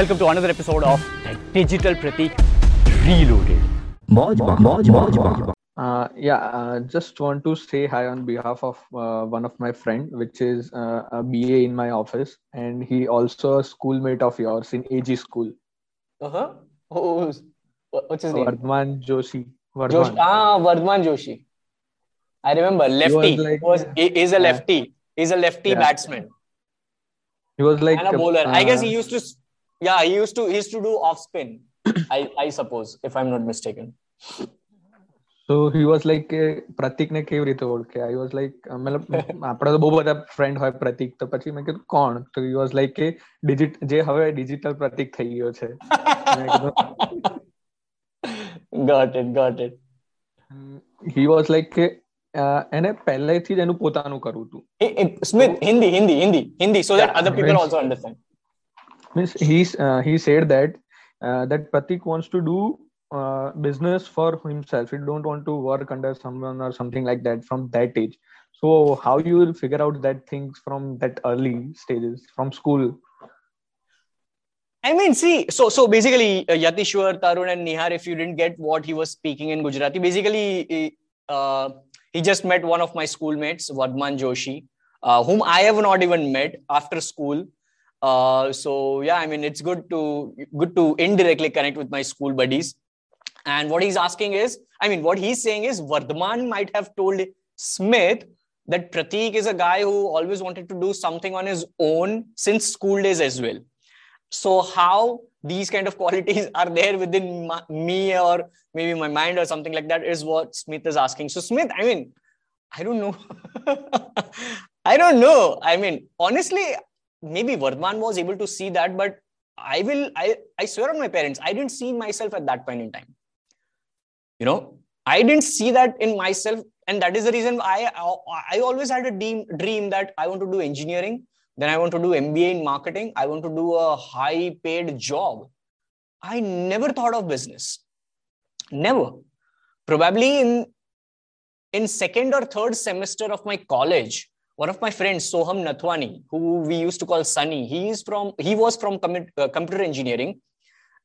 Welcome to another episode of the Digital Pratik Reloaded. Uh, yeah, uh, just want to say hi on behalf of uh, one of my friend, which is uh, a BA in my office, and he also a schoolmate of yours in AG school. Uh-huh. Oh, what's his name? Vardman Joshi. Josh, Vardman. ah, Vardman Joshi. I remember. Lefty. was like- was, he, he's a Yeah. lefty. He's a lefty Yeah. batsman He was like and a bowler. I guess uh, he used to. Yeah, he used to. He used to do off spin. I I suppose, if I'm not mistaken. So he was like કે પ્રતિકને કેવી રીતે ઓળખે I was like મતલબ આપણા તો બહુ બધા friend હોય પ્રતિક તો પછી મેં કીધું કોણ તો હી વોઝ લાઈક કે ડિજિટ જે હવે ડિજિટલ પ્રતિક થઈ ગયો છે got it. Got it. He was like કે એને પહેલેથી જ એનું પોતાનું કરવું હતું Hey, hey, Smith, Hindi, Hindi, Hindi, Hindi, so that Yeah, other he's uh, he said that uh, that Pratik wants to do uh, business for himself. He don't want to work under someone or something like that from that age. So how you will figure out that things from that early stages from school? I mean, see, so so basically, uh, Yatishwar, Tarun, and Nihar, if you didn't get what he was speaking in Gujarati, basically, uh, he just met one of my schoolmates, Vardman Joshi, uh, whom I have not even met after school. Uh, so yeah, I mean, it's good to good to indirectly connect with my school buddies. And what he's asking is, I mean, what he's saying is, Vardman might have told Smith that Pratik is a guy who always wanted to do something on his own since school days as well. So how these kind of qualities are there within my, me or maybe my mind or something like that is what smith is asking. So smith i mean i don't know. I don't know. I mean honestly maybe vardman was able to see that but i will i i swear on my parents i didn't see myself at that point in time you know i didn't see that in myself and that is the reason i i, I always had a dream dream that i want to do engineering then I want to do MBA in marketing. I want to do a high paid job. I never thought of business. Never. Probably in, in second or third semester of my college, one of my friends, Soham Nathwani, who we used to call Sunny, he is from he was from commu- uh, computer engineering,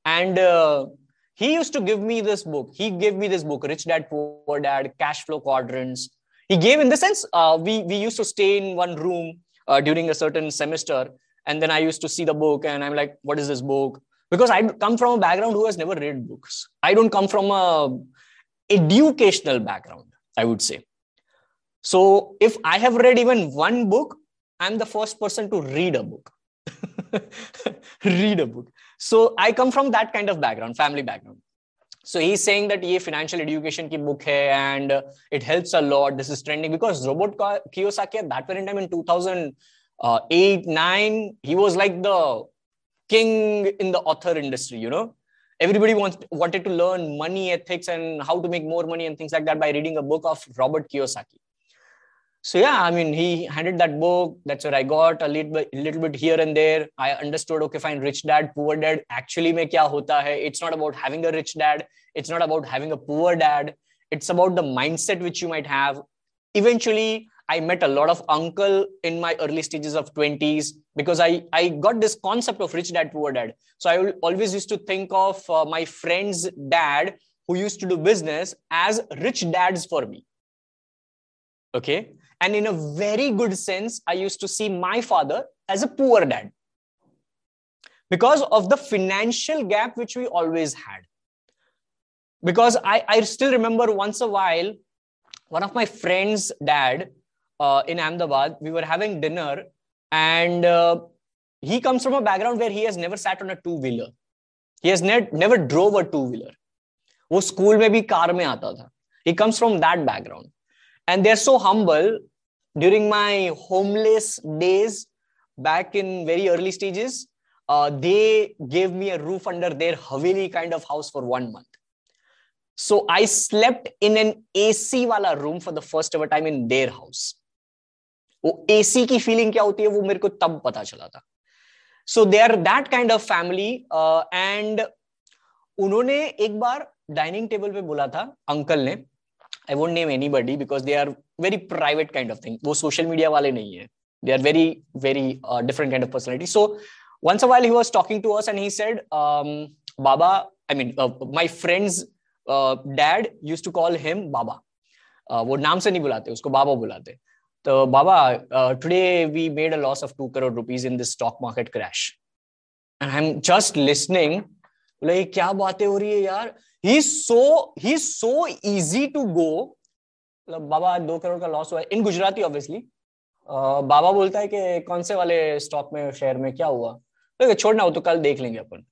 and uh, he used to give me this book. He gave me this book, Rich Dad Poor Dad, Cash Flow Quadrants. He gave in the sense uh, we we used to stay in one room uh, during a certain semester. And then i used to see the book and i'm like what is this book? Because i come from a background who has never read books. I don't come from a educational background i would say so if i have read even one book i'm the first person to read a book read a book so i come from that kind of background family background so he's saying that ये financial education की book है and uh, it helps a lot. This is trending because Robert Ka- Kiyosaki at that point in time in 2008, 9, he was like the king in the author industry, you know. Everybody wants, wanted to learn money ethics and how to make more money and things like that by reading a book of Robert Kiyosaki. so yeah i mean he handed that book. That's what i got a little bit, little bit here and there. I understood okay fine rich dad poor dad actually me, kya hota hai it's not about having a rich dad. It's not about having a poor dad. It's about the mindset which you might have. Eventually i met a lot of uncle in my early stages of 20s because i i got this concept of rich dad poor dad. So i always used to think of uh, my friend's dad who used to do business as rich dads for me. Okay? And in a very good sense, I used to see my father as a poor dad because of the financial gap which we always had. Because I, I still remember once a while, one of my friend's dad uh, in Ahmedabad, we were having dinner, and uh, he comes from a background where he has never sat on a two wheeler. He has ne- never drove a two wheeler. वो school में भी car में आता था he comes from that background and they're so humble during my homeless days back in very early stages uh, they gave me a roof under their haveli kind of house for one month so i slept in an ac wala room for the first ever time in their house वो AC की feeling क्या होती है वो मेरे को तब पता चला था so they are that kind of family and उन्होंने एक बार डाइनिंग टेबल पे बोला था अंकल ने I won't name anybody because they are very private kind of thing वो सोशल मीडिया वाले नहीं है they are very very different kind of personality so once a while he was talking to us and he said um, baba i mean uh, my friend's uh, dad used to call him baba uh, वो नाम से नहीं बुलाते उसको बाबा बुलाते तो बाबा today we made a loss of two crore rupees in this stock market crash and I am just listening like क्या बातें हो रही है यार? He so he so easy to गो मतलब बाबा, दो करोड़ का लॉस हुआ है। इन गुजराती ऑब्वियसली बाबा बोलता है कि कौन से वाले स्टॉक में शेयर में क्या हुआ? तो छोड़ना हो तो कल देख लेंगे अपन.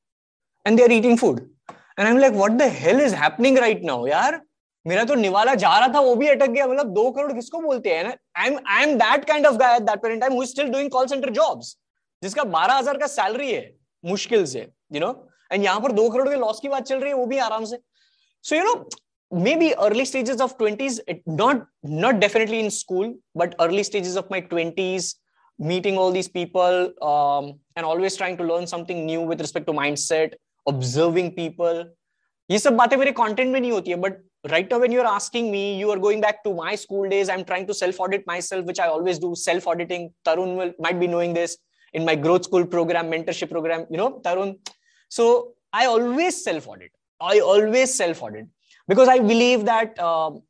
And they are eating food and I am like what the hell is happening right now यार? मेरा तो निवाला जा रहा था, वो भी अटक गया। मतलब दो करोड़ किसको बोलते हैं? I am I am that kind of guy that point time who is still doing call centre jobs जिसका बारह हज़ार का सैलरी है, मुश्किल से यू नो एंड यहाँ पर दो करोड़ के लॉस की बात चल रही है, वो भी आराम से। So you know maybe early stages of twenties not not definitely in school but early stages of my twenties meeting all these people and always trying to learn something new with respect to mindset observing people ये सब बातें मेरे content में नहीं होती है but right now when you are asking me you are going back to my school days I am trying to self audit myself which I always do self auditing Tarun might be knowing this in my Growth School programme mentorship programme you know Tarun so i always self audit i always self audit because i believe that um,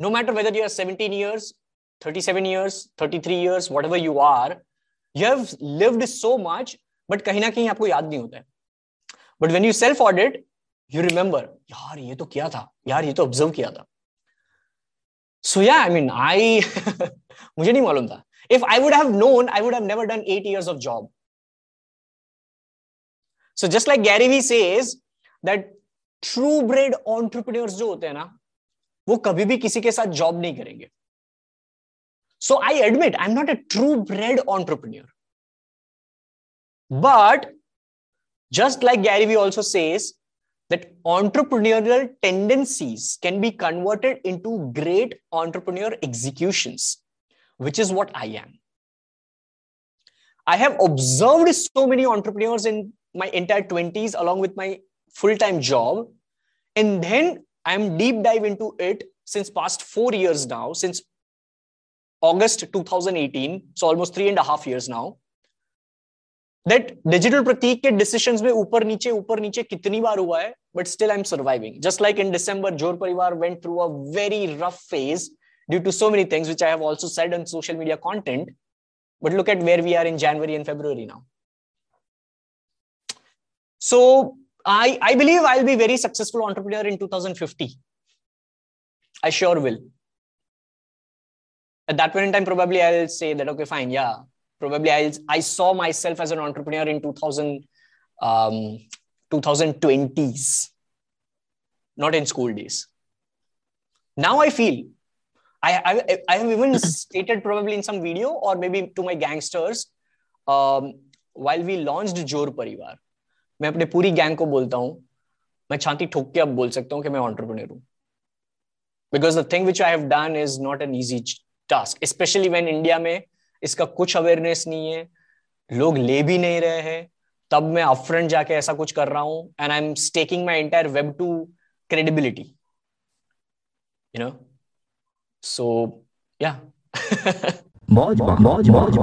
no matter whether you're 17 years 37 years 33 years whatever you are you have lived so much but kahin na kahin aapko yaad nahi hota hai but when you self audit you remember यार ये तो किया था यार ये तो observe किया था सो या आई मीन आई मुझे नहीं मालूम था if I would have known I would have never done at years of job so just like Gary Vee says that true bred entrepreneurs जो होते हैं ना वो कभी भी किसी के साथ जॉब नहीं करेंगे so I admit I am not a true bread entrepreneur but just like Gary Vee also says, that entrepreneurial tendencies can be converted into great entrepreneur executions, which is what I am. I have observed so many entrepreneurs in my entire 20s along with my full-time job. And then I'm deep dive into it since past four years now, since August 2018. So almost three and a half years now. That digital प्रतीक के decisions में ऊपर नीचे ऊपर नीचे कितनी बार हुआ है but still I am surviving just like in December जोर परिवार went through a very rough phase due to so many things which I have also said on social media content but look at where we are in January and February now So I, I believe I'll be very successful entrepreneur in 2050. I sure will. At that point in time, probably I'll say that, okay, fine. Yeah. Probably I'll, I saw myself as an entrepreneur in 2000, um, 2020s, not in school days. Now I feel I, I, I, have even stated probably in some video or maybe to my gangsters um, while we launched Jor Parivar. मैं अपने पूरी gang को बोलता हूँ। मैं छाती ठोक के अब बोल सकता हूँ कि मैं ऑन्टरप्रनर हूँ। Because the thing which I have done is not an easy task especially when India में इसका कुछ अवेयरनेस नहीं है। लोग ले भी नहीं रहे हैं। तब मैं अपफ्रंट जाके ऐसा कुछ कर रहा हूँ and I am staking my entire web to credibility you know so या मौज मौज मौज